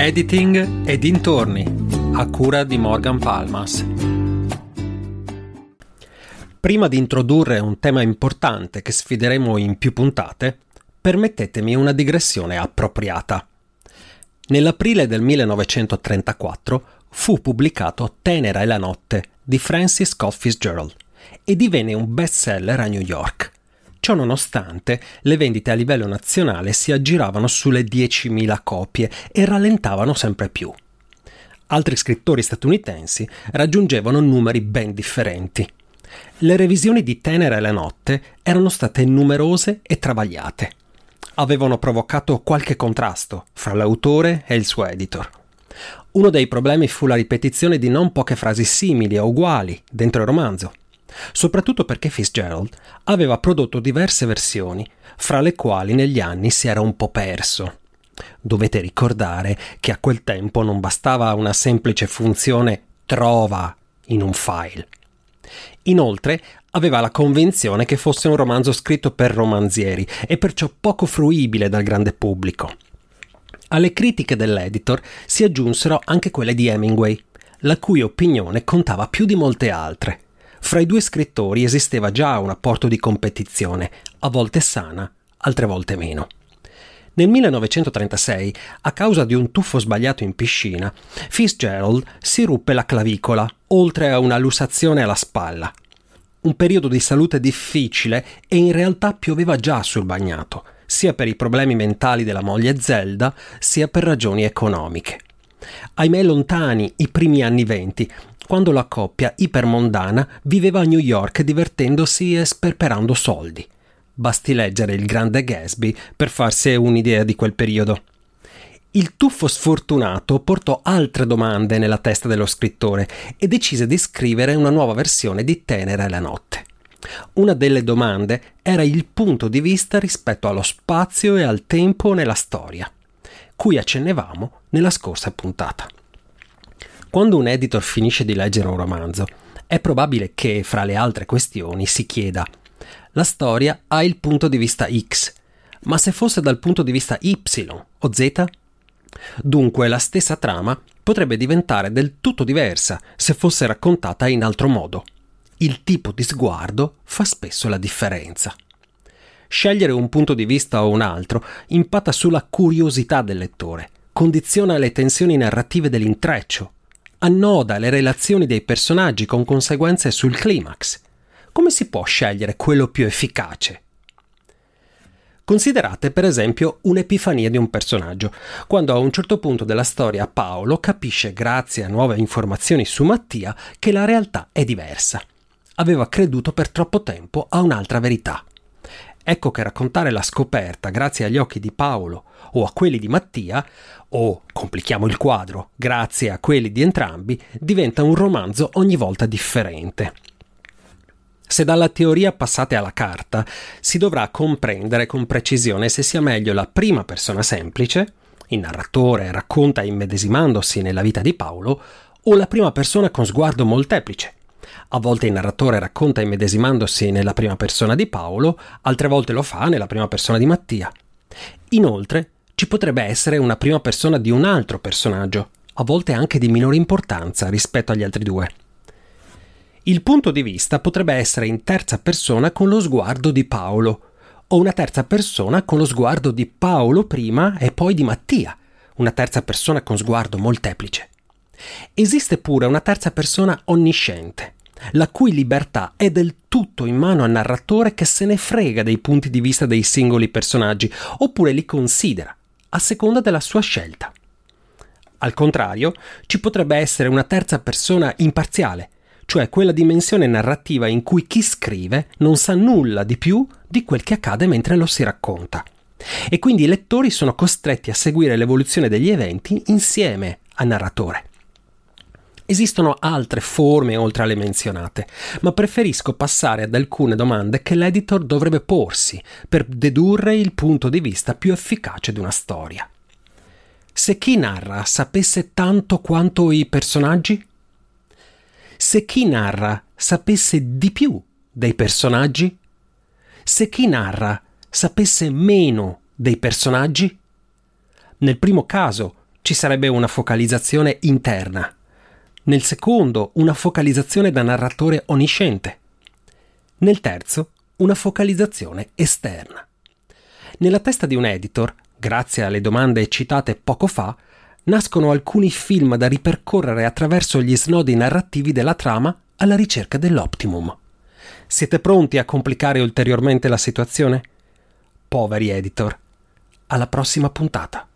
Editing e dintorni a cura di Morgan Palmas. Prima di introdurre un tema importante che sfideremo in più puntate, permettetemi una digressione appropriata. Nell'aprile del 1934 fu pubblicato Tenera e la notte di Francis Scott Fitzgerald e divenne un bestseller a New York. Ciò nonostante, le vendite a livello nazionale si aggiravano sulle 10.000 copie e rallentavano sempre più. Altri scrittori statunitensi raggiungevano numeri ben differenti. Le revisioni di Tenera e la notte erano state numerose e travagliate. Avevano provocato qualche contrasto fra l'autore e il suo editor. Uno dei problemi fu la ripetizione di non poche frasi simili o uguali dentro il romanzo, soprattutto perché Fitzgerald aveva prodotto diverse versioni, fra le quali negli anni si era un po' perso. Dovete ricordare che a quel tempo non bastava una semplice funzione trova in un file. Inoltre aveva la convinzione che fosse un romanzo scritto per romanzieri e perciò poco fruibile dal grande pubblico. Alle critiche dell'editor si aggiunsero anche quelle di Hemingway, la cui opinione contava più di molte altre. Fra i due scrittori esisteva già un apporto di competizione, a volte sana, altre volte meno. Nel 1936, a causa di un tuffo sbagliato in piscina, Fitzgerald si ruppe la clavicola, oltre a una lussazione alla spalla. Un periodo di salute difficile e in realtà pioveva già sul bagnato sia per i problemi mentali della moglie Zelda, sia per ragioni economiche. Ahimè lontani i primi anni venti, quando la coppia ipermondana viveva a New York divertendosi e sperperando soldi. Basti leggere il grande Gatsby per farsi un'idea di quel periodo. Il tuffo sfortunato portò altre domande nella testa dello scrittore e decise di scrivere una nuova versione di Tenera la notte. Una delle domande era il punto di vista rispetto allo spazio e al tempo nella storia, cui accennevamo nella scorsa puntata. Quando un editor finisce di leggere un romanzo, è probabile che, fra le altre questioni, si chieda la storia ha il punto di vista X, ma se fosse dal punto di vista Y o Z? Dunque la stessa trama potrebbe diventare del tutto diversa se fosse raccontata in altro modo il tipo di sguardo fa spesso la differenza. Scegliere un punto di vista o un altro impatta sulla curiosità del lettore, condiziona le tensioni narrative dell'intreccio, annoda le relazioni dei personaggi con conseguenze sul climax. Come si può scegliere quello più efficace? Considerate per esempio un'epifania di un personaggio, quando a un certo punto della storia Paolo capisce grazie a nuove informazioni su Mattia che la realtà è diversa aveva creduto per troppo tempo a un'altra verità. Ecco che raccontare la scoperta grazie agli occhi di Paolo o a quelli di Mattia, o complichiamo il quadro, grazie a quelli di entrambi, diventa un romanzo ogni volta differente. Se dalla teoria passate alla carta, si dovrà comprendere con precisione se sia meglio la prima persona semplice, il narratore racconta immedesimandosi nella vita di Paolo, o la prima persona con sguardo molteplice, a volte il narratore racconta immedesimandosi nella prima persona di Paolo, altre volte lo fa nella prima persona di Mattia. Inoltre, ci potrebbe essere una prima persona di un altro personaggio, a volte anche di minore importanza rispetto agli altri due. Il punto di vista potrebbe essere in terza persona con lo sguardo di Paolo, o una terza persona con lo sguardo di Paolo prima e poi di Mattia, una terza persona con sguardo molteplice. Esiste pure una terza persona onnisciente, la cui libertà è del tutto in mano al narratore che se ne frega dei punti di vista dei singoli personaggi, oppure li considera, a seconda della sua scelta. Al contrario, ci potrebbe essere una terza persona imparziale, cioè quella dimensione narrativa in cui chi scrive non sa nulla di più di quel che accade mentre lo si racconta. E quindi i lettori sono costretti a seguire l'evoluzione degli eventi insieme al narratore. Esistono altre forme oltre alle menzionate, ma preferisco passare ad alcune domande che l'editor dovrebbe porsi per dedurre il punto di vista più efficace di una storia. Se chi narra sapesse tanto quanto i personaggi? Se chi narra sapesse di più dei personaggi? Se chi narra sapesse meno dei personaggi? Nel primo caso ci sarebbe una focalizzazione interna nel secondo una focalizzazione da narratore onnisciente, nel terzo una focalizzazione esterna. Nella testa di un editor, grazie alle domande citate poco fa, nascono alcuni film da ripercorrere attraverso gli snodi narrativi della trama alla ricerca dell'optimum. Siete pronti a complicare ulteriormente la situazione? Poveri editor. Alla prossima puntata.